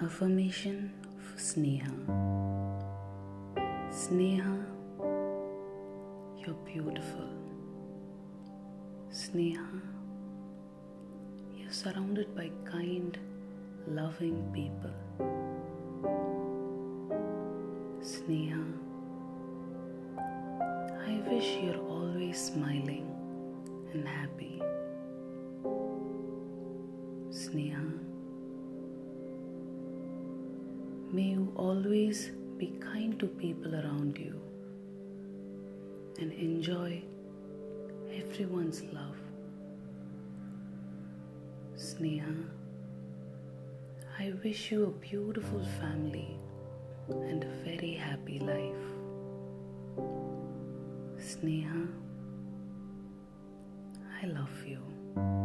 Affirmation for Sneha Sneha, you're beautiful. Sneha, you're surrounded by kind, loving people. Sneha, I wish you're always smiling and happy. Sneha, may you always be kind to people around you and enjoy everyone's love. Sneha, I wish you a beautiful family and a very happy life. Sneha, I love you.